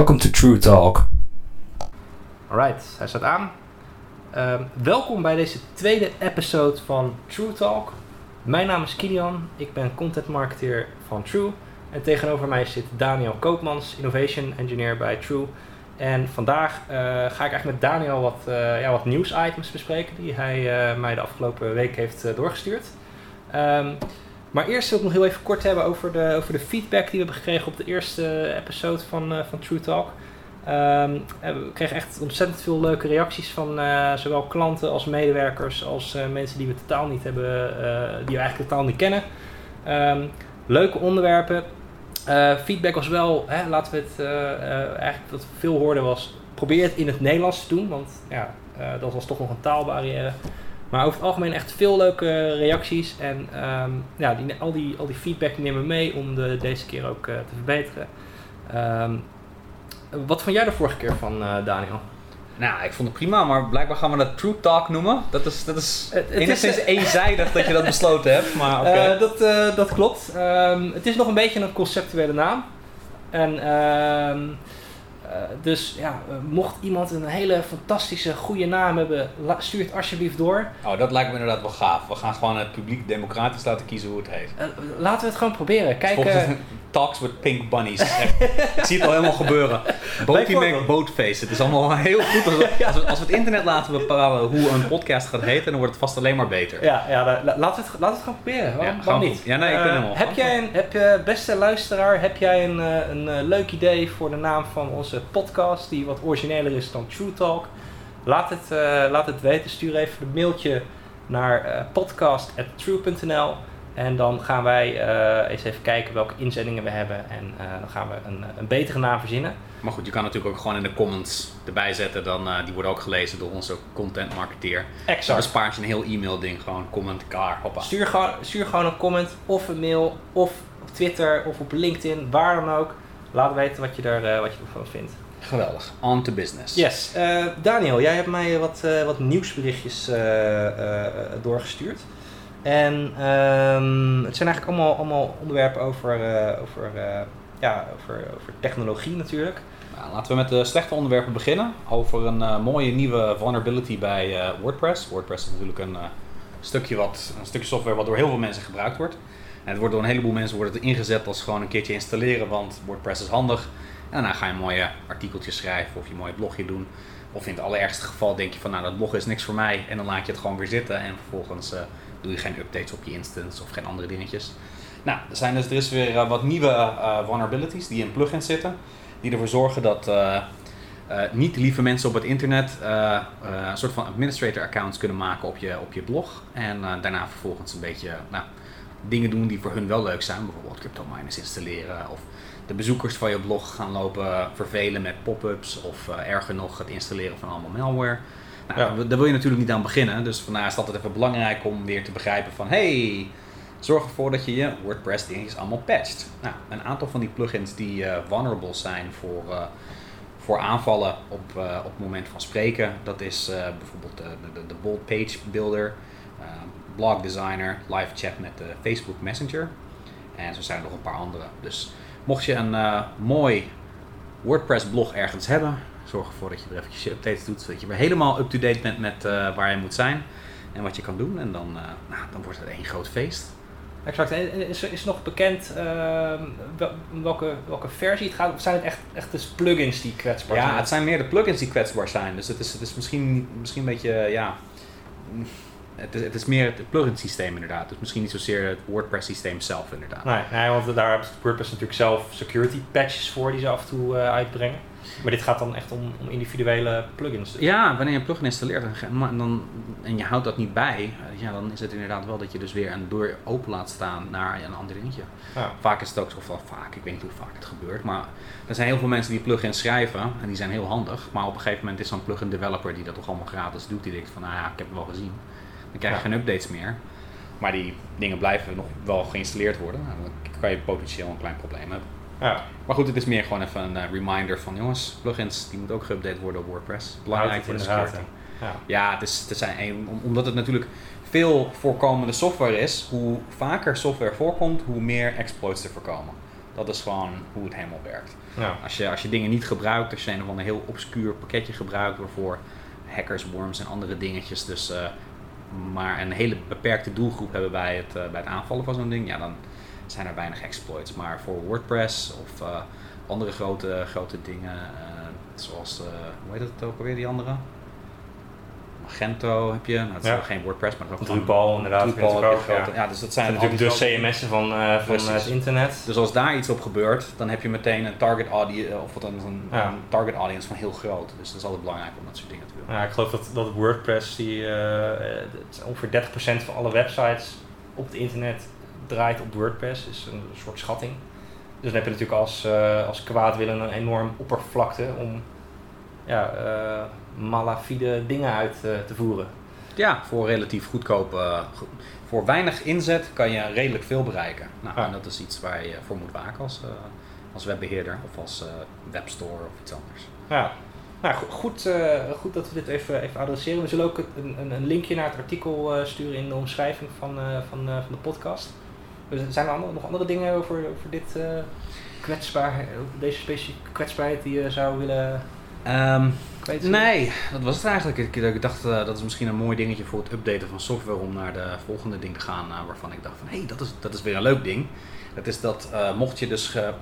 Welcome to True Talk. Alright, hij staat aan. Ehm, welkom bij deze tweede episode van True Talk. Mijn naam is Kilian, ik ben content marketeer van True. En tegenover mij zit Daniel Koopmans, Innovation Engineer bij True. En vandaag eh, ga ik eigenlijk met Daniel wat, uh, ja, wat nieuwsitems bespreken die hij uh, mij de afgelopen week heeft doorgestuurd. Um, maar eerst wil ik nog heel even kort hebben over de, over de feedback die we hebben gekregen op de eerste episode van, van True Talk. Um, we kregen echt ontzettend veel leuke reacties van uh, zowel klanten als medewerkers als uh, mensen die we totaal niet hebben, die we eigenlijk totaal niet kennen. Um, leuke onderwerpen. feedback was wel, hè, laten we het eigenlijk wat veel hoorden was, probeer het in het Nederlands te doen, want ja, dat was toch nog een taalbarrière. Maar over het algemeen echt veel leuke reacties en um, ja, die, al, die, al die feedback nemen we mee om de, deze keer ook te verbeteren. Wat vond jij de vorige keer van uh, Daniel? Nou, ik vond het prima, maar blijkbaar gaan we dat True Talk noemen. Dat is, dat is het, het enigszins is, eenzijdig dat je dat besloten hebt, maar. Okay. Uh, dat, dat klopt. Um, het is nog een beetje een conceptuele naam. En dus ja, mocht iemand een hele fantastische, goede naam hebben, stuur het alsjeblieft door. Oh, dat lijkt me inderdaad wel gaaf. We gaan gewoon het publiek democratisch laten kiezen hoe het heet. laten we het gewoon proberen. Kijken. Talks with Pink Bunnies. ik zie het al helemaal gebeuren. Boaty make boatface. Het is allemaal heel goed. Als we, als, we, als we, het internet laten bepalen hoe een podcast gaat heten, dan wordt het vast alleen maar beter. Ja, ja laten, we het, we het gewoon proberen. Waarom, ja, waarom niet? Ja, nee, ik ben helemaal. Uh, heb jij een, heb je, beste luisteraar, heb jij een, een, een leuk idee voor de naam van onze podcast, die wat origineler is dan True Talk? Laat het, uh, laat het weten. Stuur even een mailtje naar uh, podcast.true.nl. En dan gaan wij uh, eens even kijken welke inzendingen we hebben. En uh, dan gaan we een, een betere naam verzinnen. Maar goed, je kan natuurlijk ook gewoon in de comments erbij zetten. Dan, uh, die worden ook gelezen door onze content marketeer. Exact. Dan bespaart je een heel e-mail ding. Gewoon comment, klaar, hoppa. Stuur gewoon, stuur gewoon een comment of een mail. Of op Twitter of op LinkedIn. Waar dan ook. Laat weten wat je, er, wat je ervan vindt. Geweldig. On to business. Yes. Daniel, jij hebt mij wat, wat nieuwsberichtjes doorgestuurd. En um, het zijn eigenlijk allemaal, allemaal onderwerpen over, uh, over, uh, ja, over, over technologie natuurlijk. Nou, laten we met de slechte onderwerpen beginnen. Over een mooie nieuwe vulnerability bij WordPress. WordPress is natuurlijk een, stukje wat, een stukje software wat door heel veel mensen gebruikt wordt. En het wordt door een heleboel mensen wordt het ingezet als gewoon een keertje installeren, want WordPress is handig. En daarna ga je mooie artikeltjes schrijven of je een mooi blogje doen. Of in het allerergste geval denk je van nou dat blog is niks voor mij en dan laat je het gewoon weer zitten en vervolgens doe je geen updates op je instance of geen andere dingetjes. Nou, er, zijn dus, er is weer uh, wat nieuwe uh, vulnerabilities die in plugins zitten, die ervoor zorgen dat niet lieve mensen op het internet een soort van administrator accounts kunnen maken op je, op je blog. En daarna vervolgens een beetje nou, dingen doen die voor hun wel leuk zijn, bijvoorbeeld cryptominers installeren of de bezoekers van je blog gaan lopen vervelen met pop-ups of erger nog het installeren van allemaal malware. Nou, ja. Daar wil je natuurlijk niet aan beginnen. Dus vandaar is het altijd even belangrijk om weer te begrijpen van... hey, zorg ervoor dat je je WordPress dingetjes allemaal patcht. Nou, een aantal van die plugins die uh, vulnerable zijn voor, uh, voor aanvallen op, uh, op het moment van spreken. Dat is bijvoorbeeld de, de, de, Bold Page Builder, Blog Designer, Live Chat met de Facebook Messenger. En zo zijn er nog een paar andere. Dus mocht je een mooi WordPress blog ergens hebben, zorg ervoor dat je er eventjes je updates doet, zodat je weer helemaal up-to-date bent met uh, waar je moet zijn en wat je kan doen. En dan, uh, nou, dan wordt het één groot feest. Exact. En is, is nog bekend uh, welke, welke versie het gaat? Of zijn het echt, echt dus plugins die kwetsbaar zijn? Ja, het zijn meer de plugins die kwetsbaar zijn. Dus het is, het is misschien, misschien een beetje, ja... Het is, het is meer het plugin systeem inderdaad. Dus misschien niet zozeer het WordPress systeem zelf inderdaad. Nee, nee want daar heeft WordPress natuurlijk zelf security patches voor die ze af en toe uh, uitbrengen. Maar dit gaat dan echt om, om individuele plugins. Dus. Ja, wanneer je een plugin installeert en, dan, en je houdt dat niet bij, ja, dan is het inderdaad wel dat je dus weer een deur open laat staan naar een ander dingetje. Ja. Vaak is het ook zo van vaak, ik weet niet hoe vaak het gebeurt, maar er zijn heel veel mensen die plugins schrijven en die zijn heel handig. Maar op een gegeven moment is zo'n plugin developer die dat toch allemaal gratis doet, die denkt van nou ja, ik heb het wel gezien. Dan krijg je ja. geen updates meer. Maar die dingen blijven nog wel geïnstalleerd worden. Nou, dan kan je potentieel een klein probleem hebben. Ja. Maar goed, het is meer gewoon even een uh, reminder van jongens, plugins die moeten ook geüpdate worden op WordPress. Belangrijk voor de security. Ja, ja het is, het zijn, omdat het natuurlijk veel voorkomende software is, hoe vaker software voorkomt, hoe meer exploits er voorkomen. Dat is gewoon hoe het helemaal werkt. Ja. Als je, als je dingen niet gebruikt, als je een of ander heel obscuur pakketje gebruikt waarvoor hackers, worms en andere dingetjes dus eh, maar een hele beperkte doelgroep hebben bij het, eh, bij het aanvallen van zo'n ding, ja, dan zijn er weinig exploits. Maar voor WordPress of eh, andere grote, grote dingen, eh, zoals, hoe heet het ook alweer, die andere? Magento heb je, nou, dat is Ja. geen WordPress, maar gewoon- Drupal inderdaad. Drupal heb je grote- ja. ja. dus dat Dat zijn natuurlijk de CMS'en van, eh, van Precies. het internet. Dus als daar iets op gebeurt, dan heb je meteen een target audience, of wat dan een, Ja. een target audience van heel groot. Dus dat is altijd belangrijk om dat soort dingen te doen. Ja, ik geloof dat, dat WordPress, die, eh, eh, ongeveer 30% van alle websites op het internet draait op WordPress. is een soort schatting. Dus dan heb je natuurlijk als, eh als kwaadwillen een enorm oppervlakte om ja, eh, malafide dingen uit eh, te voeren. Ja, voor relatief goedkoop, eh, go- voor weinig inzet kan je redelijk veel bereiken. Nou, Ja. en dat is iets waar je voor moet waken als, eh, als webbeheerder of als eh, webstore of iets anders. Ja, nou, go- goed, eh, goed dat we dit even, even adresseren. We zullen ook een, een, een linkje naar het artikel eh, sturen in de omschrijving van, eh, van, eh, van de podcast. Dus zijn er andere- nog andere dingen over, over dit eh kwetsbaar, deze specifieke kwetsbaarheid die je zou willen kwijt? nee, dat was het eigenlijk. Ik, ik dacht eh, dat is misschien een mooi dingetje voor het updaten van software om naar de volgende ding te gaan eh, waarvan ik dacht van hé, hey, dat, is, dat is weer een leuk ding. Dat is dat eh, mocht je dus... ge-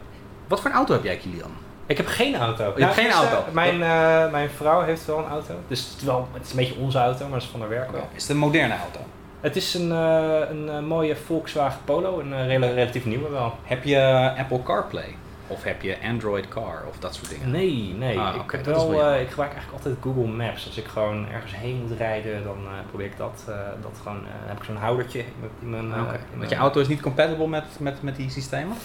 Wat voor een auto heb jij, Kilian? Ik heb geen auto. Je hebt geen dus, auto? mijn, eh, mijn vrouw heeft wel een auto. Dus het is, wel, het is een beetje onze auto, maar dat is van haar werk wel. Is het een moderne auto? Het is een, eh, een mooie Volkswagen Polo, een rela- relatief nieuwe wel. Heb je Apple CarPlay? Of heb je Android Car of dat soort dingen? Nee, nee. Ah, ik, wel, wel eh, ik gebruik eigenlijk altijd Google Maps. Als ik gewoon ergens heen moet rijden, dan eh, probeer ik dat, eh, dat gewoon. heb ik zo'n houdertje in mijn. In mijn, Oké. in Want je auto is niet compatible met, met, met die systemen?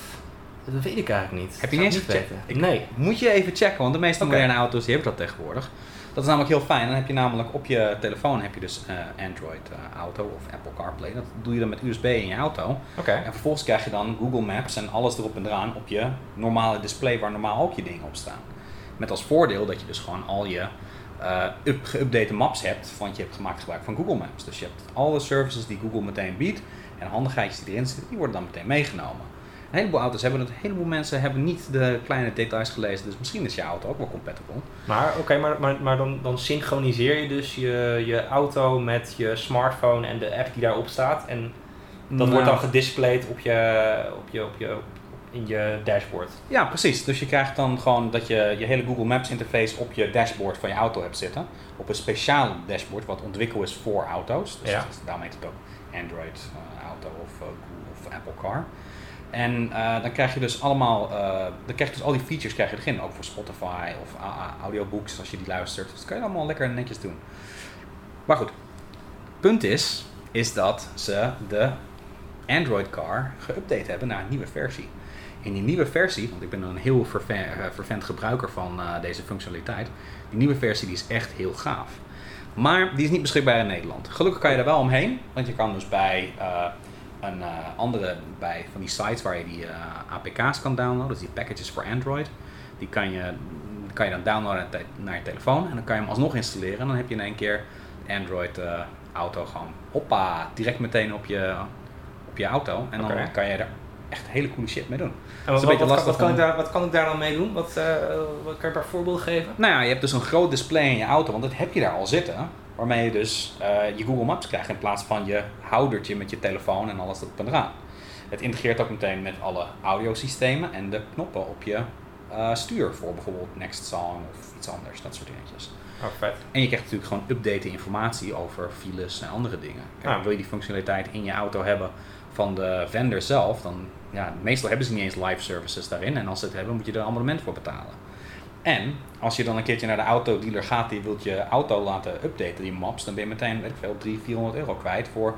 Dat weet ik eigenlijk niet. Heb je niet eens gecheckt? Nee. Moet je even checken, want de meeste moderne auto's die hebben dat tegenwoordig. Dat is namelijk heel fijn. Dan heb je namelijk op je telefoon heb je dus eh, Android eh, Auto of Apple CarPlay. Dat doe je dan met USB in je auto. Oké. En vervolgens krijg je dan Google Maps en alles erop en eraan op je normale display waar normaal ook je dingen op staan. Met als voordeel dat je dus gewoon al je up, geüpdate maps hebt, want je hebt gemaakt gebruik van Google Maps. Dus je hebt alle services die Google meteen biedt en handigheidjes die erin zitten, die worden dan meteen meegenomen. Een heleboel auto's hebben het, een heleboel mensen hebben niet de kleine details gelezen, dus misschien is je auto ook wel compatible. Maar, oké, maar, maar, maar dan, dan synchroniseer je dus je, je auto met je smartphone en de app die daarop staat. En dat Nou, wordt dan gedisplayed op je, op je, op je, in je dashboard. Ja, precies. Dus je krijgt dan gewoon dat je je hele Google Maps interface op je dashboard van je auto hebt zitten. Op een speciaal dashboard wat ontwikkeld is voor auto's. Dus Ja. dat is- het ook Android eh, auto of, eh, of Apple Car. En eh, dan krijg je dus allemaal, eh, dan krijg je dus al die features krijg je erin. Ook voor Spotify of a- a- audiobooks als je die luistert. Dus dat kan je allemaal lekker netjes doen. Maar goed, punt is, is dat ze de Android car geüpdate hebben naar een nieuwe versie. In die nieuwe versie, want ik ben een heel eh, vervent gebruiker van deze functionaliteit, die nieuwe versie die is echt heel gaaf. Maar die is niet beschikbaar in Nederland. Gelukkig kan je er wel omheen, want je kan dus bij een eh, andere, bij van die sites waar je die eh, APK's kan downloaden, dus die packages voor Android, die kan je, kan je dan downloaden naar, je telefoon en dan kan je hem alsnog installeren en dan heb je in één keer Android eh, auto gewoon hoppa, direct meteen op je, op je auto en dan kan je er echt hele coole shit mee doen. En wat, kan ik daar, wat kan ik daar dan mee doen? Wat, eh, wat kan je een paar voorbeelden geven? Nou ja, je hebt dus een groot display in je auto, want dat heb je daar al zitten. Waarmee je dus eh, je Google Maps krijgt in plaats van je houdertje met je telefoon en alles en eraan. Het integreert ook meteen met alle audiosystemen en de knoppen op je eh, stuur voor bijvoorbeeld Next Song of iets anders, dat soort dingetjes. Oh, vet. En je krijgt natuurlijk gewoon update informatie over files en andere dingen. Kijk, Ah. wil je die functionaliteit in je auto hebben van de vendor zelf, dan ja, meestal hebben ze niet eens live services daarin. En als ze het hebben, moet je er een abonnement voor betalen. En als je dan een keertje naar de autodealer gaat die wilt je auto laten updaten, die maps, dan ben je meteen, weet ik veel, 300, 400 euro kwijt voor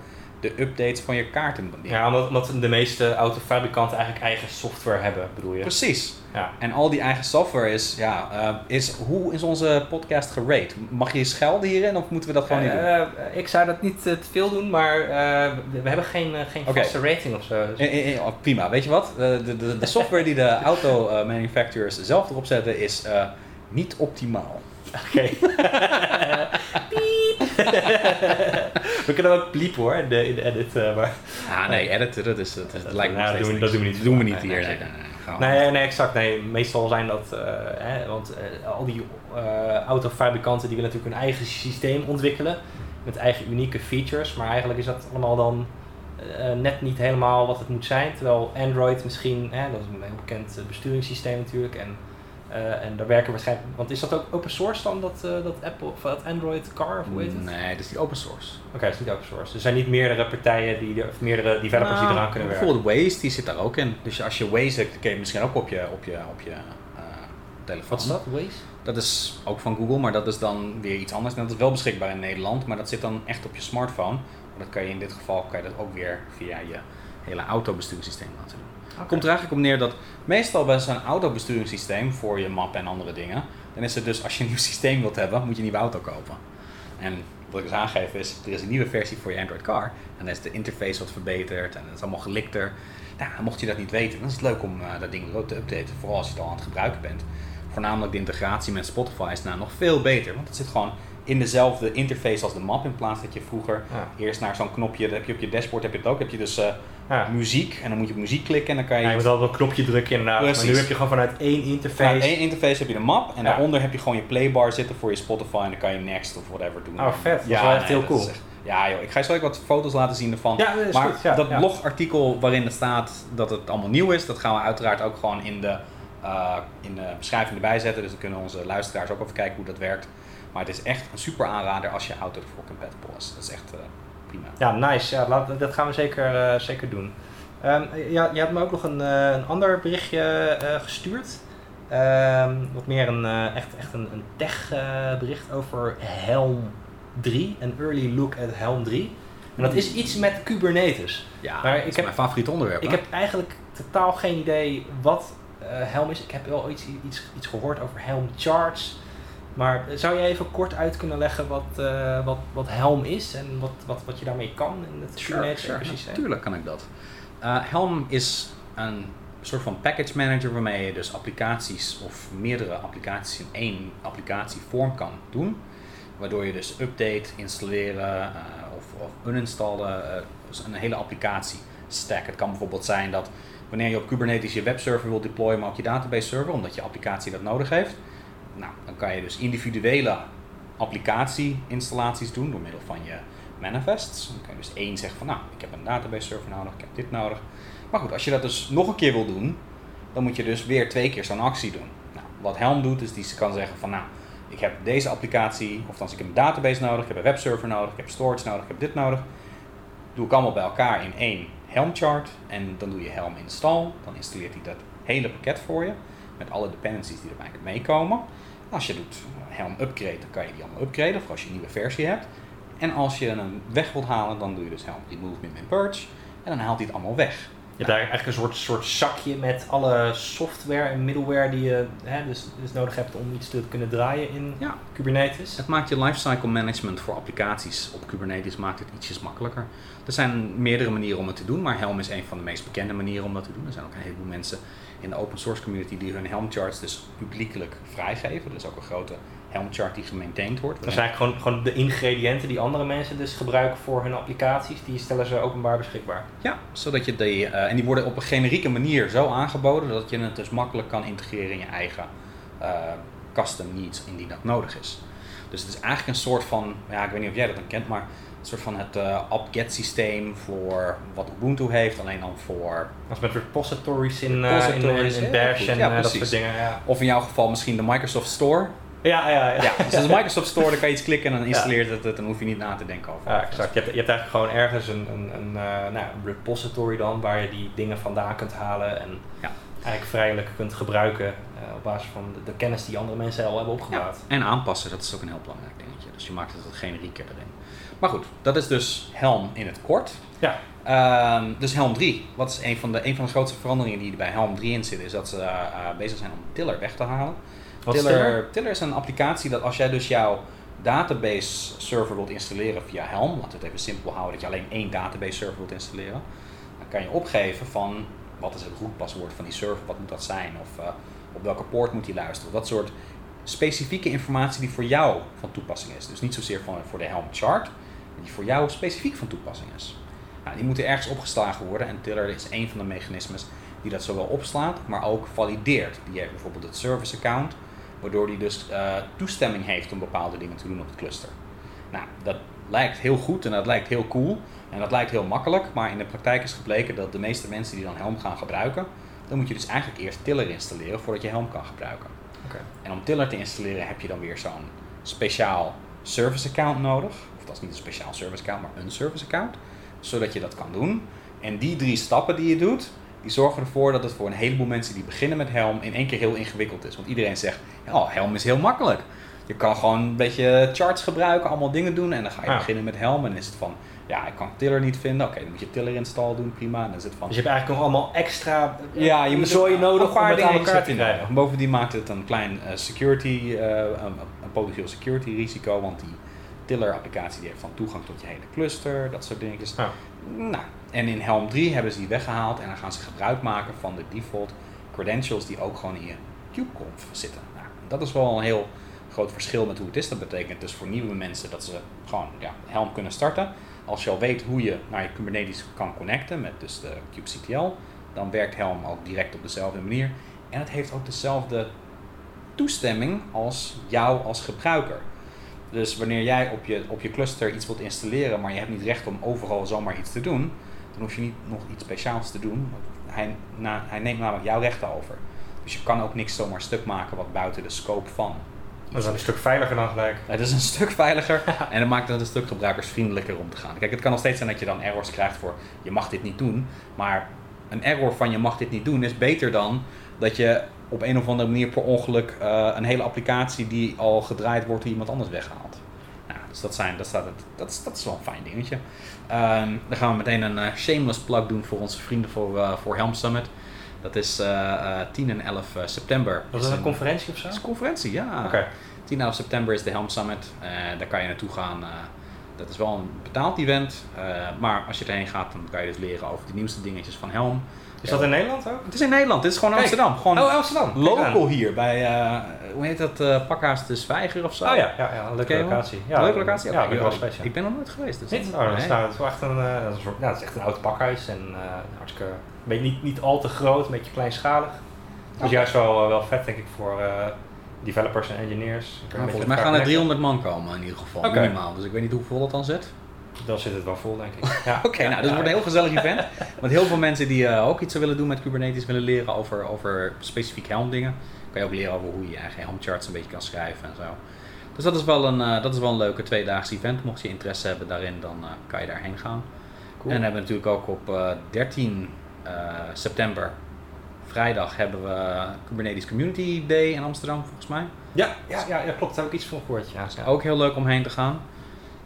de updates van je kaarten. Ja, omdat, omdat de meeste autofabrikanten eigenlijk eigen software hebben, bedoel je? Precies. Ja. En al die eigen software is, ja, eh, is, hoe is onze podcast gerate? Mag je schelden hierin of moeten we dat gewoon niet doen? Eh, ik zou dat niet eh, te veel doen, maar eh, we, we hebben geen, geen Oké. vaste rating of zo. Dus- oh, prima, weet je wat? Eh, de, de, de software die de auto manufacturers zelf erop zetten is eh, niet optimaal. Oké. Piep. we kunnen ook piep hoor, in de, in de edit. eh, maar... Ah nee, editen, dat, is, dat, is, dat lijkt me Ja, dat steeds doen dat doen we niet. doen we niet hier. nee, nee, nee, nee. exact. Nee, meestal zijn dat, eh, hè, want eh, al die autofabrikanten die willen natuurlijk hun eigen systeem ontwikkelen met eigen unieke features, maar eigenlijk is dat allemaal dan net niet helemaal wat het moet zijn. Terwijl Android misschien, hè, dat is een heel bekend besturingssysteem natuurlijk, en, eh, en daar werken waarschijnlijk, want is dat ook open source dan, dat, eh, dat Apple of dat Android Car, of hoe heet het? Nee, dat is niet open source. Oké, dat is niet open source. Er zijn niet meerdere partijen, die, er- of meerdere developers die Nou, eraan kunnen werken. Bijvoorbeeld Waze, die zit daar ook in. Dus als je Waze hebt, ken je misschien ook op je, op je, op je eh, telefoon. Wat is dat, Waze? Dat is ook van Google, maar dat is dan weer iets anders. En dat is wel beschikbaar in Nederland, maar dat zit dan echt op je smartphone. Maar dat kan je in dit geval kan je dat ook weer via je hele autobesturingssysteem laten doen. Komt er eigenlijk op neer dat meestal bij zo'n autobesturingssysteem voor je map en andere dingen, dan is het dus als je een nieuw systeem wilt hebben, moet je een nieuwe auto kopen. En wat ik dus aangeef is, er is een nieuwe versie voor je Android car. En dan is de interface wat verbeterd en het is allemaal gelikter. Nou, mocht je dat niet weten, dan is het leuk om eh, dat ding te updaten. Vooral als je het al aan het gebruiken bent. Voornamelijk de integratie met Spotify is nou nog veel beter. Want het zit gewoon in dezelfde interface als de map. In plaats dat je vroeger Ja. eerst naar zo'n knopje, dat heb je op je dashboard heb je het ook. Heb je dus eh, Ja. muziek en dan moet je op muziek klikken en dan kan je... Ja, je moet altijd een knopje drukken inderdaad. Maar Precies. nu heb je gewoon vanuit één interface. Vanuit één interface heb je de map en daaronder heb je gewoon je playbar zitten voor je Spotify en dan kan je next of whatever doen. Oh, vet. Dat is wel echt heel cool. echt- ja joh, ik ga je zo ook wat foto's laten zien ervan. Ja, dat is maar goed. Ja, dat blogartikel waarin het staat dat het allemaal nieuw is, dat gaan we uiteraard ook gewoon in de, eh, in de beschrijving erbij zetten. Dus dan kunnen onze luisteraars ook even kijken hoe dat werkt. Maar het is echt een super aanrader als je auto ervoor compatible is. Dat is echt eh, prima. Ja, nice. Ja, laat, dat gaan we zeker, eh, zeker doen. Ehm, ja, je had me ook nog een, eh, een ander berichtje gestuurd. Ehm, wat meer een, echt, echt een, een tech bericht over Helm 3. Een early look at Helm 3. En dat is iets met Kubernetes. Ja, Maar dat is heb- mijn favoriet onderwerp. Ik hè? heb eigenlijk totaal geen idee wat Helm is. Ik heb wel iets, iets, iets gehoord over Helm charts. Maar zou jij even kort uit kunnen leggen wat, eh, wat, wat Helm is en wat, wat, wat je daarmee kan in het Kubernetes ecosysteem? Natuurlijk kan ik dat. Eh, Helm is een soort van package manager waarmee je dus applicaties of meerdere applicaties in één applicatievorm kan doen. Waardoor je dus update, installeren eh, of, of uninstallen, dus een hele applicatie stack. Het kan bijvoorbeeld zijn dat wanneer je op Kubernetes je webserver wilt deployen, maar ook je database server, omdat je applicatie dat nodig heeft. Nou, dan kan je dus individuele applicatie-installaties doen door middel van je manifests. Dan kan je dus één zeggen van nou, ik heb een database server nodig, ik heb dit nodig. Maar goed, als je dat dus nog een keer wil doen, dan moet je dus weer twee keer zo'n actie doen. Nou, wat Helm doet, is die kan zeggen van nou, ik heb deze applicatie, of dan ik heb een database nodig, ik heb een webserver nodig, ik heb storage nodig, ik heb dit nodig. Doe ik allemaal bij elkaar in één Helm chart en dan doe je Helm install. Dan installeert hij dat hele pakket voor je met alle dependencies die erbij meekomen. Als je doet Helm upgrade, dan kan je die allemaal upgraden, of als je een nieuwe versie hebt. En als je hem weg wilt halen, dan doe je dus Helm remove, min, min, purge. En dan haalt hij het allemaal weg. Je hebt daar eigenlijk een soort, soort zakje met alle software en middleware die je hè, dus, dus nodig hebt om iets te kunnen draaien in Ja. Kubernetes. Het maakt je lifecycle management voor applicaties op Kubernetes maakt het ietsjes makkelijker. Er zijn meerdere manieren om het te doen, maar Helm is een van de meest bekende manieren om dat te doen. Er zijn ook een heleboel mensen in de open source community die hun Helm charts dus publiekelijk vrijgeven. Is ook een grote Helm chart die gemaintained wordt. Dat zijn eigenlijk gewoon, gewoon de ingrediënten die andere mensen dus gebruiken voor hun applicaties. Die stellen ze openbaar beschikbaar. Ja, zodat je die, eh, en die worden op een generieke manier zo aangeboden dat je het dus makkelijk kan integreren in je eigen eh, custom needs indien dat nodig is. Dus het is eigenlijk een soort van, ja, ik weet niet of jij dat dan kent, maar een soort van het eh apt-get systeem voor wat Ubuntu heeft, alleen dan voor, Als met repositories in, eh, in, Repositories, in, Bash en Ja, eh, dat soort dingen. Ja, of in jouw geval misschien de Microsoft Store. ja, ja. ja. Ja, dus de Microsoft Store, dan kan je iets klikken en dan installeert het het, dan hoef je niet na te denken over. Ja, exact. Je hebt, je hebt eigenlijk gewoon ergens een, een, een, nou, repository dan, waar je die dingen vandaan kunt halen en Ja. eigenlijk vrijelijk kunt gebruiken op basis van de, de kennis die andere mensen al hebben Ja, opgebouwd. en aanpassen, dat is ook een heel belangrijk dingetje. Dus je maakt het wat generieker erin. Maar goed, dat is dus Helm in het kort. Ja. Ehm, dus Helm 3, wat is een van, de, een van de grootste veranderingen die er bij Helm 3 in zitten, is dat ze eh, eh, bezig zijn om Tiller weg te halen. Wat is Tiller, Tiller is een applicatie dat als jij dus jouw database server wilt installeren via Helm, laten we het even simpel houden dat je alleen één database server wilt installeren, dan kan je opgeven van wat is het rootpaswoord van die server, wat moet dat zijn, of eh, op welke poort moet die luisteren. Dat soort specifieke informatie die voor jou van toepassing is. Dus niet zozeer van, voor de Helm chart, die voor jou specifiek van toepassing is. Nou, die moeten ergens opgeslagen worden en Tiller is een van de mechanismes die dat zowel opslaat, maar ook valideert. Die heeft bijvoorbeeld het service account, waardoor die dus eh, toestemming heeft om bepaalde dingen te doen op het cluster. Nou, dat lijkt heel goed en dat lijkt heel cool en dat lijkt heel makkelijk, maar in de praktijk is gebleken dat de meeste mensen die dan Helm gaan gebruiken, dan moet je dus eigenlijk eerst Tiller installeren voordat je Helm kan gebruiken. Oké. En om Tiller te installeren heb je dan weer zo'n speciaal service account nodig. Dat is niet een speciaal service account, maar een service account. Zodat je dat kan doen. En die drie stappen die je doet, die zorgen ervoor dat het voor een heleboel mensen die beginnen met Helm in één keer heel ingewikkeld is. Want iedereen zegt, oh, Helm is heel makkelijk. Je kan gewoon een beetje charts gebruiken, allemaal dingen doen. En dan ga je beginnen met Helm. En dan is het van, ja, ik kan Tiller niet vinden. Oké, dan moet je Tiller install doen, prima. En dan is het van, Dus je hebt eigenlijk nog allemaal extra ja, je moet zooi nodig om het aan elkaar te krijgen. Bovendien maakt het een klein eh, security, eh, een, een potentieel security risico, want die Tiller applicatie die heeft dan toegang tot je hele cluster, dat soort dingetjes. Ja. Nou, en in Helm 3 hebben ze die weggehaald en dan gaan ze gebruik maken van de default credentials die ook gewoon in je kubeconf zitten. Nou, dat is wel een heel groot verschil met hoe het is. Dat betekent dus voor nieuwe mensen dat ze gewoon ja, Helm kunnen starten. Als je al weet hoe je naar je Kubernetes kan connecten met dus de kubectl, dan werkt Helm ook direct op dezelfde manier. En het heeft ook dezelfde toestemming als jou als gebruiker. Dus wanneer jij op je, op je cluster iets wilt installeren, maar je hebt niet recht om overal zomaar iets te doen, dan hoef je niet nog iets speciaals te doen. Hij, na, hij neemt namelijk jouw rechten over. Dus je kan ook niks zomaar stuk maken wat buiten de scope van. Dat is dan een stuk veiliger dan gelijk. Het is een stuk veiliger en het maakt het een stuk gebruikersvriendelijker om te gaan. Kijk, het kan nog steeds zijn dat je dan errors krijgt voor je mag dit niet doen. Maar een error van je mag dit niet doen is beter dan dat je op een of andere manier per ongeluk eh, een hele applicatie die al gedraaid wordt door iemand anders weghaalt. Nou, dus dat, zijn, dat, staat het, dat, is, dat is wel een fijn dingetje. Ehm, dan gaan we meteen een eh, shameless plug doen voor onze vrienden voor, eh, voor Helm Summit. Dat is eh, eh, 10 en 11 september. Dat een conferentie of zo? Dat is een conferentie, ja. Oké. 10 en 11 september is de Helm Summit. Daar kan je naartoe gaan. dat is wel een betaald event. maar als je erheen gaat, dan kan je dus leren over de nieuwste dingetjes van Helm. Is dat in Nederland ook? Het is in Nederland, dit is gewoon Kijk. Amsterdam. Gewoon Oh, Amsterdam. Local hier bij, eh, hoe heet dat, eh, Pakhuis de Zwijger of zo? Oh ja, ja, ja een leuke locatie. Ja, Leuke locatie? Ja, ik ben. Ik ben er nooit geweest. Dus Niet? dat- Oh, dat, is, nee. nou, dat is wel echt een, eh, dat is, soort- ja, het is echt een oud pakhuis en eh, hartstikke, weet, niet, niet al te groot, een beetje kleinschalig. Dus Oké. juist wel, eh, wel vet denk ik voor eh, developers en engineers. Nou, beetje volgens mij gaan er connecten. 300 man komen in ieder geval, minimaal. Dus ik weet niet hoeveel dat dan zit. Dan zit het wel vol denk ik. Ja. Oké, nou, dus het wordt een heel gezellig event. Want heel veel mensen die eh, ook iets willen doen met Kubernetes, willen leren over, over specifiek Helm dingen. Kan je ook leren over hoe je je eigen Helm charts een beetje kan schrijven en zo. Dus dat is wel een, eh, dat is wel een leuke tweedaagse event. Mocht je interesse hebben daarin, dan eh, kan je daarheen gaan. Cool. En dan hebben we natuurlijk ook op eh, 13 eh, september, vrijdag, hebben we Kubernetes Community Day in Amsterdam volgens mij. ja, ja, ja, ja, klopt. Daar heb ik iets van gehoord. Ja, ja. Ook heel leuk om heen te gaan.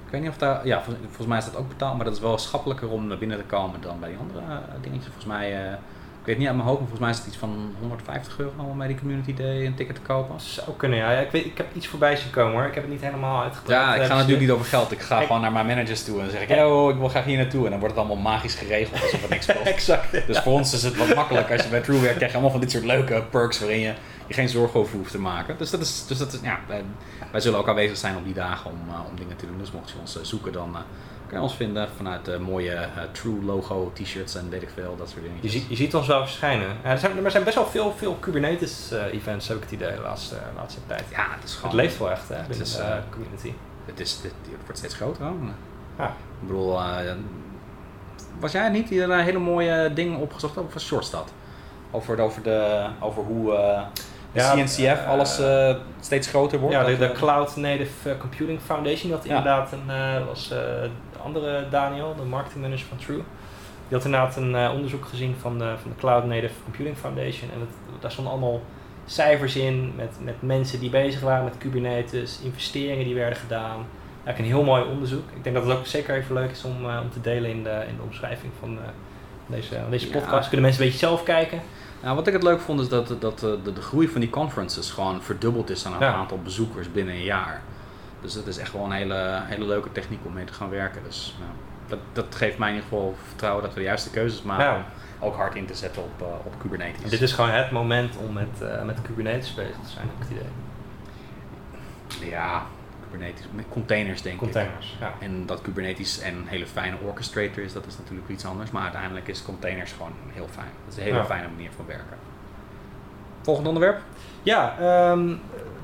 Ik weet niet of daar, ja, vol- volgens mij is dat ook betaald, maar dat is wel schappelijker om naar binnen te komen dan bij die andere eh, dingetjes. Volgens mij, eh, ik weet niet uit mijn hoofd, maar volgens mij is het iets van 150 euro om bij die Community Day een ticket te kopen. Zou kunnen, ja. Ik, weet, ik heb iets voorbij zien komen hoor. Ik heb het niet helemaal uitgepraat. Ja, ik ga dus, natuurlijk niet over geld. Ik ga Ik- gewoon naar mijn managers toe en zeg ik, yo, ik wil graag hier naartoe. En dan wordt het allemaal magisch geregeld alsof het niks kost. Exact. Dus voor ons is het wat makkelijker. Als je bij True werkt, krijg je allemaal van dit soort leuke perks waarin je je geen zorgen over hoeft te maken. Dus dat is, dus dat is ja, wij, wij zullen ook aanwezig zijn op die dagen om, eh, om dingen te doen. Dus mocht je ons eh, zoeken, dan eh, kan je ons vinden vanuit de mooie True logo t-shirts en weet ik veel, dat soort dingen. Je, ziet, je ziet ons wel verschijnen. Er, zijn, er zijn best wel veel, veel Kubernetes-events, heb ik het idee, de laatste, laatste tijd. Ja, het is gewoon... Het leeft wel echt, hè, Het is, de community. Het, is, het, wordt steeds groter. Ja. Ik bedoel, was jij niet die er een hele mooie dingen opgezocht had over Shortstad? Over, over, de, over hoe Ja, CNCF alles eh, steeds groter wordt? Ja, de, Dat, de eh, Cloud Native eh, Computing Foundation, dat Ja. inderdaad een, was de andere Daniel, de marketingmanager van True. Die had inderdaad een onderzoek gezien van de, van de Cloud Native Computing Foundation. En het, daar stonden allemaal cijfers in met, met mensen die bezig waren met Kubernetes, investeringen die werden gedaan. Eigenlijk een heel mooi onderzoek. Ik denk dat het ook zeker even leuk is om, om te delen in de, in de omschrijving van deze, deze Ja. podcast. Kunnen mensen een beetje zelf kijken. Nou, wat ik het leuk vond is dat, dat eh, de, de groei van die conferences gewoon verdubbeld is aan het Ja. aantal bezoekers binnen een jaar. Dus dat is echt wel een hele, hele leuke techniek om mee te gaan werken. Dus nou, dat, dat geeft mij in ieder geval vertrouwen dat we de juiste keuzes maken. Ja. om Ook hard in te zetten op, eh, op Kubernetes. Dit is gewoon het moment om met, eh, met Kubernetes bezig te zijn, heb ik het idee. Ja, Kubernetes, met containers denk ik. Containers, ja. En dat Kubernetes een hele fijne orchestrator is, dat is natuurlijk iets anders. Maar uiteindelijk is containers gewoon heel fijn. Dat is een hele Ja. fijne manier van werken. Volgend onderwerp? Ja, ehm,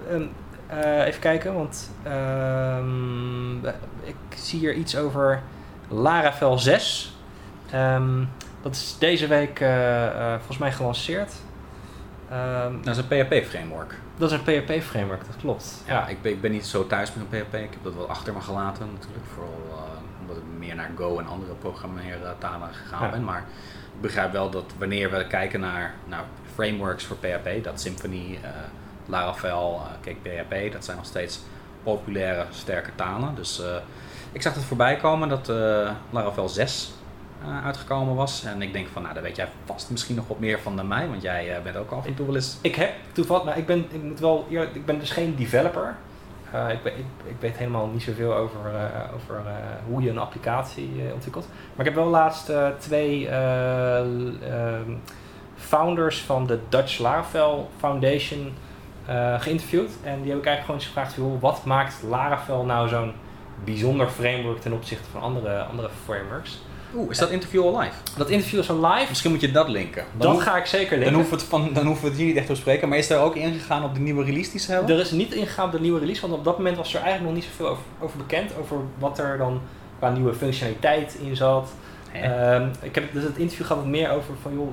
ehm, eh, even kijken, want ehm, ik zie hier iets over Laravel 6. Ehm, dat is deze week eh, eh, volgens mij gelanceerd. Ehm, Dat is een PHP-framework. dat is een PHP-framework, dat klopt. Ja, ik ben, ik ben niet zo thuis met een PHP. Ik heb dat wel achter me gelaten natuurlijk. Vooral eh, omdat ik meer naar Go en andere programmeertalen gegaan Ja. ben. Maar ik begrijp wel dat wanneer we kijken naar, naar frameworks voor PHP, dat Symfony, eh, Laravel, eh kijk PHP, dat zijn nog steeds populaire, sterke talen. Dus eh, ik zag het voorbij komen dat eh, Laravel 6 eh, uitgekomen was. En ik denk van, nou, daar weet jij vast misschien nog wat meer van dan mij, want jij eh, bent ook af en toe Ik heb toevallig, nou, ik ben, ik moet wel, eerlijk- ik ben dus geen developer. Eh, ik, weet, ik, ik weet helemaal niet zoveel over, eh, over eh, hoe je een applicatie eh, ontwikkelt. Maar ik heb wel laatst eh, twee eh, ehm, founders van de Dutch Laravel Foundation eh, geïnterviewd. En die heb ik eigenlijk gewoon eens gevraagd, wat maakt Laravel nou zo'n bijzonder framework ten opzichte van andere, andere frameworks? Oeh, is dat interview al live? Dat interview is al live. Misschien moet je dat linken. Dan Dat hoef- ga ik zeker Dan linken. hoeven, we het van, dan hoeven we het hier niet echt te bespreken. Maar is er ook ingegaan op de nieuwe release die ze hebben? Er is niet ingegaan op de nieuwe release, want op dat moment was er eigenlijk nog niet zoveel over, over bekend. Over wat er dan qua nieuwe functionaliteit in zat. Ehm, ik heb dus het interview gaat wat meer over van joh,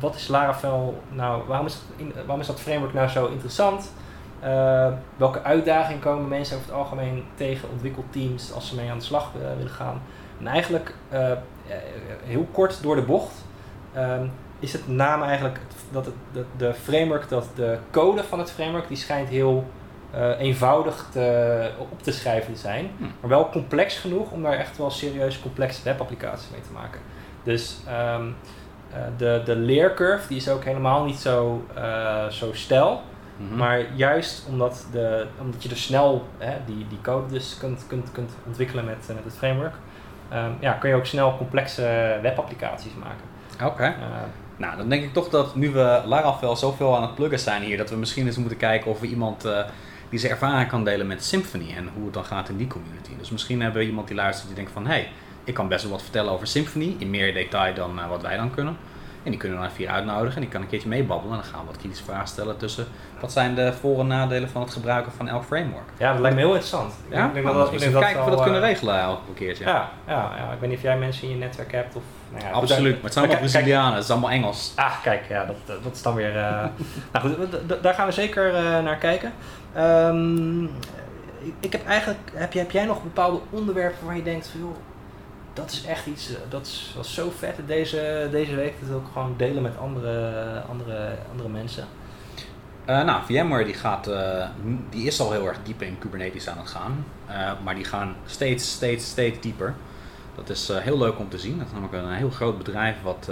wat is Laravel nou, waarom is, in- waarom is dat framework nou zo interessant? Eh, welke uitdagingen komen mensen over het algemeen tegen ontwikkelteams als ze mee aan de slag eh, willen gaan? En eigenlijk eh, heel kort door de bocht ehm, is het naam eigenlijk dat het, de, de framework, dat de code van het framework, die schijnt heel eh, eenvoudig te, op te schrijven te zijn. Hm. Maar wel complex genoeg om daar echt wel serieus complexe webapplicaties mee te maken. Dus ehm, eh, de, de leercurve die is ook helemaal niet zo, eh, zo stijl. Mhm. Maar juist omdat, de, omdat je er snel hè, die, die code dus kunt, kunt, kunt ontwikkelen met, eh, met het framework, ehm, ja, kun je ook snel complexe webapplicaties maken. Oké. Eh, Nou, dan denk ik toch dat nu we Laravel zoveel aan het pluggen zijn hier, dat we misschien eens moeten kijken of we iemand eh, die zijn ervaring kan delen met Symfony en hoe het dan gaat in die community. Dus misschien hebben we iemand die luistert die denkt van, hé, hey, ik kan best wel wat vertellen over Symfony in meer detail dan eh, wat wij dan kunnen. En die kunnen we dan even hier uitnodigen en die kan een keertje meebabbelen en dan gaan we wat kritische vragen stellen tussen wat zijn de voor- en nadelen van het gebruiken van elk framework. ja, dat lijkt me heel interessant. Ik Ja, denk- ik denk Nou, dat- dat ik we denk eens kijken of we dat kunnen eh, regelen elke keertje. Ja, ja, ja, ik weet niet of jij mensen in je netwerk hebt of... Nou ja, Absoluut, maar het zijn allemaal Brazilianen, het is allemaal Engels. Ah, kijk, ja, dat, dat is dan weer... eh, nou goed, daar gaan we zeker eh, naar kijken. Ehm, ik- ik heb eigenlijk... Heb, je, heb jij nog bepaalde onderwerpen waar je denkt van... Joh, dat is echt iets... eh, dat was zo vet deze, deze week. Dat ook gewoon delen met andere, andere, andere mensen. Eh, nou, VMware die gaat, eh, die is al heel erg diep in Kubernetes aan het gaan. Maar die gaan steeds, steeds, steeds dieper. Dat is heel leuk om te zien. Dat is namelijk een heel groot bedrijf wat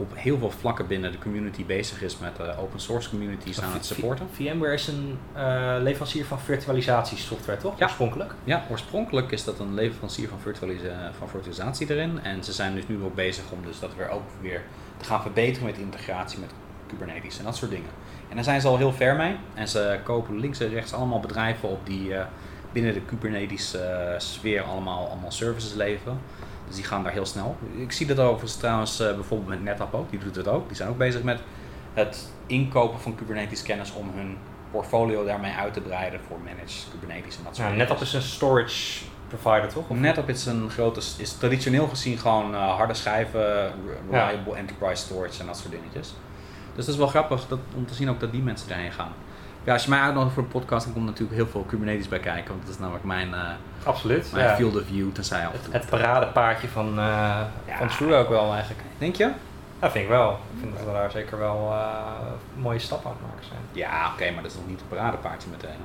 op heel veel vlakken binnen de community bezig is met eh, open source communities aan het supporten. VMware is een eh, leverancier van virtualisatiesoftware, toch? Ja. Oorspronkelijk. Ja, oorspronkelijk is dat een leverancier van, virtualisa- van virtualisatie erin. En ze zijn dus nu ook bezig om dus dat weer ook weer te gaan verbeteren met integratie met Kubernetes en dat soort dingen. En daar zijn ze al heel ver mee. En ze kopen links en rechts allemaal bedrijven op die eh, binnen de Kubernetes eh, sfeer allemaal, allemaal services leveren. Dus die gaan daar heel snel. Ik zie dat overigens trouwens eh, bijvoorbeeld met NetApp ook. Die doet het ook. Die zijn ook bezig met het inkopen van Kubernetes kennis om hun portfolio daarmee uit te breiden voor managed Kubernetes en dat soort Ja. NetApp is een storage provider, toch? Of- NetApp is een grote, is traditioneel gezien gewoon eh, harde schijven, reliable enterprise storage en dat soort dingetjes. Dus dat is wel grappig dat, om te zien ook dat die mensen daarheen gaan. Ja, als je mij uitnodigt voor een podcast, dan komt natuurlijk heel veel Kubernetes bij kijken, want dat is namelijk mijn, eh, Absoluut. mijn ja. field of view, tenzij af en Het, het paradepaardje van, Ja. van True ook wel eigenlijk. Denk je? Ja, vind ik wel. Ik vind dat we daar zeker wel eh, mooie stappen aan het maken zijn. Ja, oké, maar dat is nog niet een paradepaardje meteen.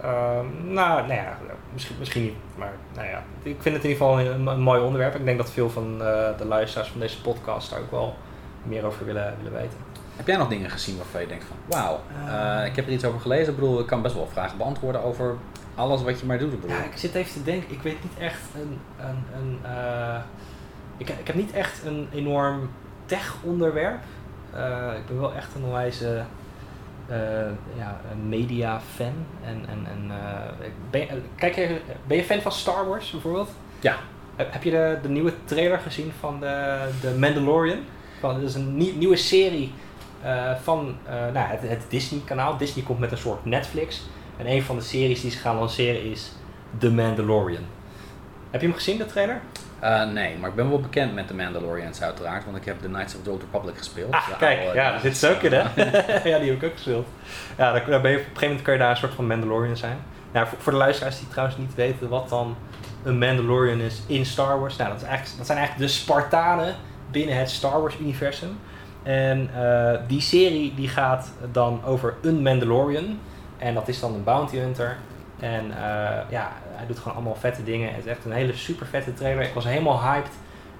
Ehm, nou, nou ja, misschien, misschien niet. Maar nou ja, ik vind het in ieder geval een, een mooi onderwerp. Ik denk dat veel van de luisteraars van deze podcast daar ook wel meer over willen, willen weten. Heb jij nog dingen gezien waarvan je denkt van, wauw, Eh. eh, ik heb er iets over gelezen. Ik bedoel, ik kan best wel vragen beantwoorden over alles wat je maar doet. Ik bedoel. Ja, ik zit even te denken. Ik weet niet echt een... een, een eh, ik, ik heb niet echt een enorm tech-onderwerp. Eh, ik ben wel echt een onwijze eh, ja, media-fan. En, en, en, ben, kijk je, ben je fan van Star Wars bijvoorbeeld? Ja. Heb, heb je de, de nieuwe trailer gezien van de, de Mandalorian? Van, dat is een nie- nieuwe serie eh, van eh, nou, het, het Disney-kanaal. Disney komt met een soort Netflix. En een van de series die ze gaan lanceren is The Mandalorian. Heb je hem gezien, de trailer? Eh, nee, maar ik ben wel bekend met de Mandalorians uiteraard, want ik heb The Knights of the Old Republic gespeeld. Ah, kijk, oude- ja, daar zit ze ook in, hè? ja, die heb ik ook gespeeld. Ja, daar, daar ben je, op een gegeven moment kun je daar een soort van Mandalorian zijn. Nou, voor, voor de luisteraars die trouwens niet weten wat dan een Mandalorian is in Star Wars. Nou, dat, is eigenlijk, dat zijn eigenlijk de Spartanen binnen het Star Wars-universum. En eh, die serie die gaat dan over een Mandalorian. En dat is dan een bounty hunter. En eh, ja, hij doet gewoon allemaal vette dingen. Het is echt een hele super vette trailer. Ik was helemaal hyped.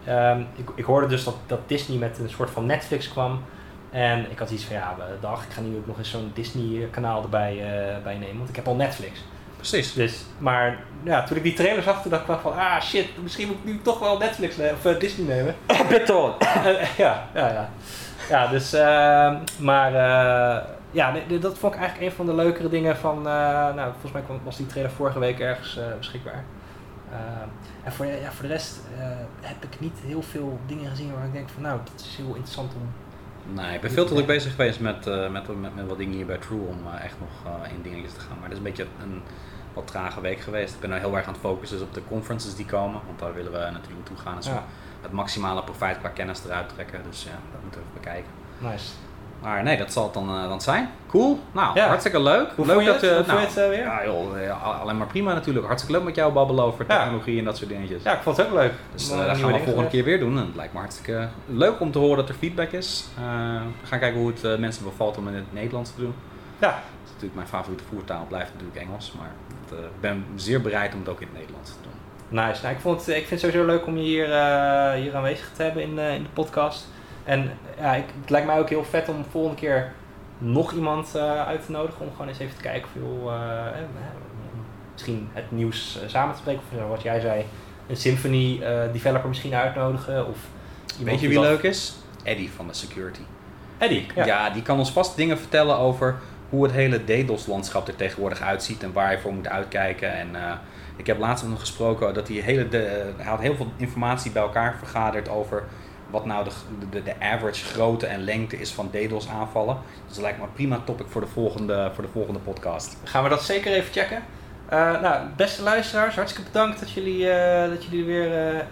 Ehm, ik, ik hoorde dus dat, dat Disney met een soort van Netflix kwam. En ik had iets van, ja, dag, ik ga nu ook nog eens zo'n Disney-kanaal erbij uh, bij nemen. Want ik heb al Netflix. Precies. Dus, maar ja, toen ik die trailer zag, toen dacht ik van, ah shit, misschien moet ik nu toch wel Netflix nemen, of uh, Disney nemen. Beton! ja, ja, ja. Ja, dus, uh, maar uh, ja, dat vond ik eigenlijk een van de leukere dingen van, uh, nou, volgens mij was die trailer vorige week ergens uh, beschikbaar. en voor, ja, voor de rest heb ik niet heel veel dingen gezien waar ik denk van, nou, dat is heel interessant om... Nee, ik ben veel te druk bezig geweest met, met, met, met, wat dingen hier bij True om echt nog in dingetjes te gaan. Maar het is een beetje een wat trage week geweest. Ik ben nu heel erg aan het focussen dus op de conferences die komen, want daar willen we natuurlijk naartoe gaan. Dus ja. het maximale profijt qua kennis eruit trekken. Dus ja, dat moeten we even bekijken. Nice. Maar nee, dat zal het dan, uh, dan zijn. Cool. Nou, ja. hartstikke leuk. Hoe leuk vond je dat het, je, Hoe nou, vond je het uh, weer? Ja, joh, alleen maar prima natuurlijk. Hartstikke leuk met jou babbelen over Ja. technologie en dat soort dingetjes. Ja, ik vond het ook leuk. Dus uh, dat gaan we dingen volgende keer weer doen. En het lijkt me hartstikke leuk om te horen dat er feedback is. We gaan kijken hoe het mensen bevalt om in het Nederlands te doen. Ja. Dat is natuurlijk mijn favoriete voertaal, blijft natuurlijk Engels. Maar uh, ik ben zeer bereid om het ook in het Nederlands te doen. Nice. Nou, ik, vond het, ik vind het sowieso leuk om je hier, uh, hier aanwezig te hebben in, uh, in de podcast. En ja, ik, het lijkt mij ook heel vet om de volgende keer nog iemand uh, uit te nodigen. Om gewoon eens even te kijken of joh, eh, misschien het nieuws samen te spreken. Of wat jij zei, een Symfony developer misschien uitnodigen. Of Weet je wie leuk is? Eddie van de security. Eddie? Ja. ja, die kan ons vast dingen vertellen over hoe het hele DDoS-landschap er tegenwoordig uitziet en waar je voor moet uitkijken. En uh, ik heb laatst nog gesproken dat hij, hele de, hij had heel veel informatie bij elkaar vergaderd over wat nou de, de, de average grootte en lengte is van DDoS aanvallen. Dus dat lijkt me een prima topic voor de volgende, voor de volgende podcast. Gaan we dat zeker even checken. Uh, nou, beste luisteraars, hartstikke bedankt dat jullie, dat jullie weer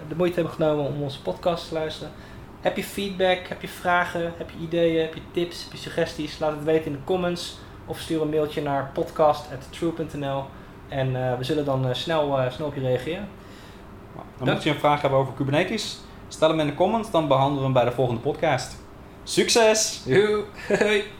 de moeite hebben genomen om onze podcast te luisteren. Heb je feedback, heb je vragen, heb je ideeën, heb je tips, heb je suggesties? Laat het weten in de comments of stuur een mailtje naar podcast.true.nl en uh, we zullen dan uh, snel, uh, snel op je reageren. Dan moet je een vraag hebben over Kubernetes, stel hem in de comments, dan behandelen we hem bij de volgende podcast. Succes! Doei!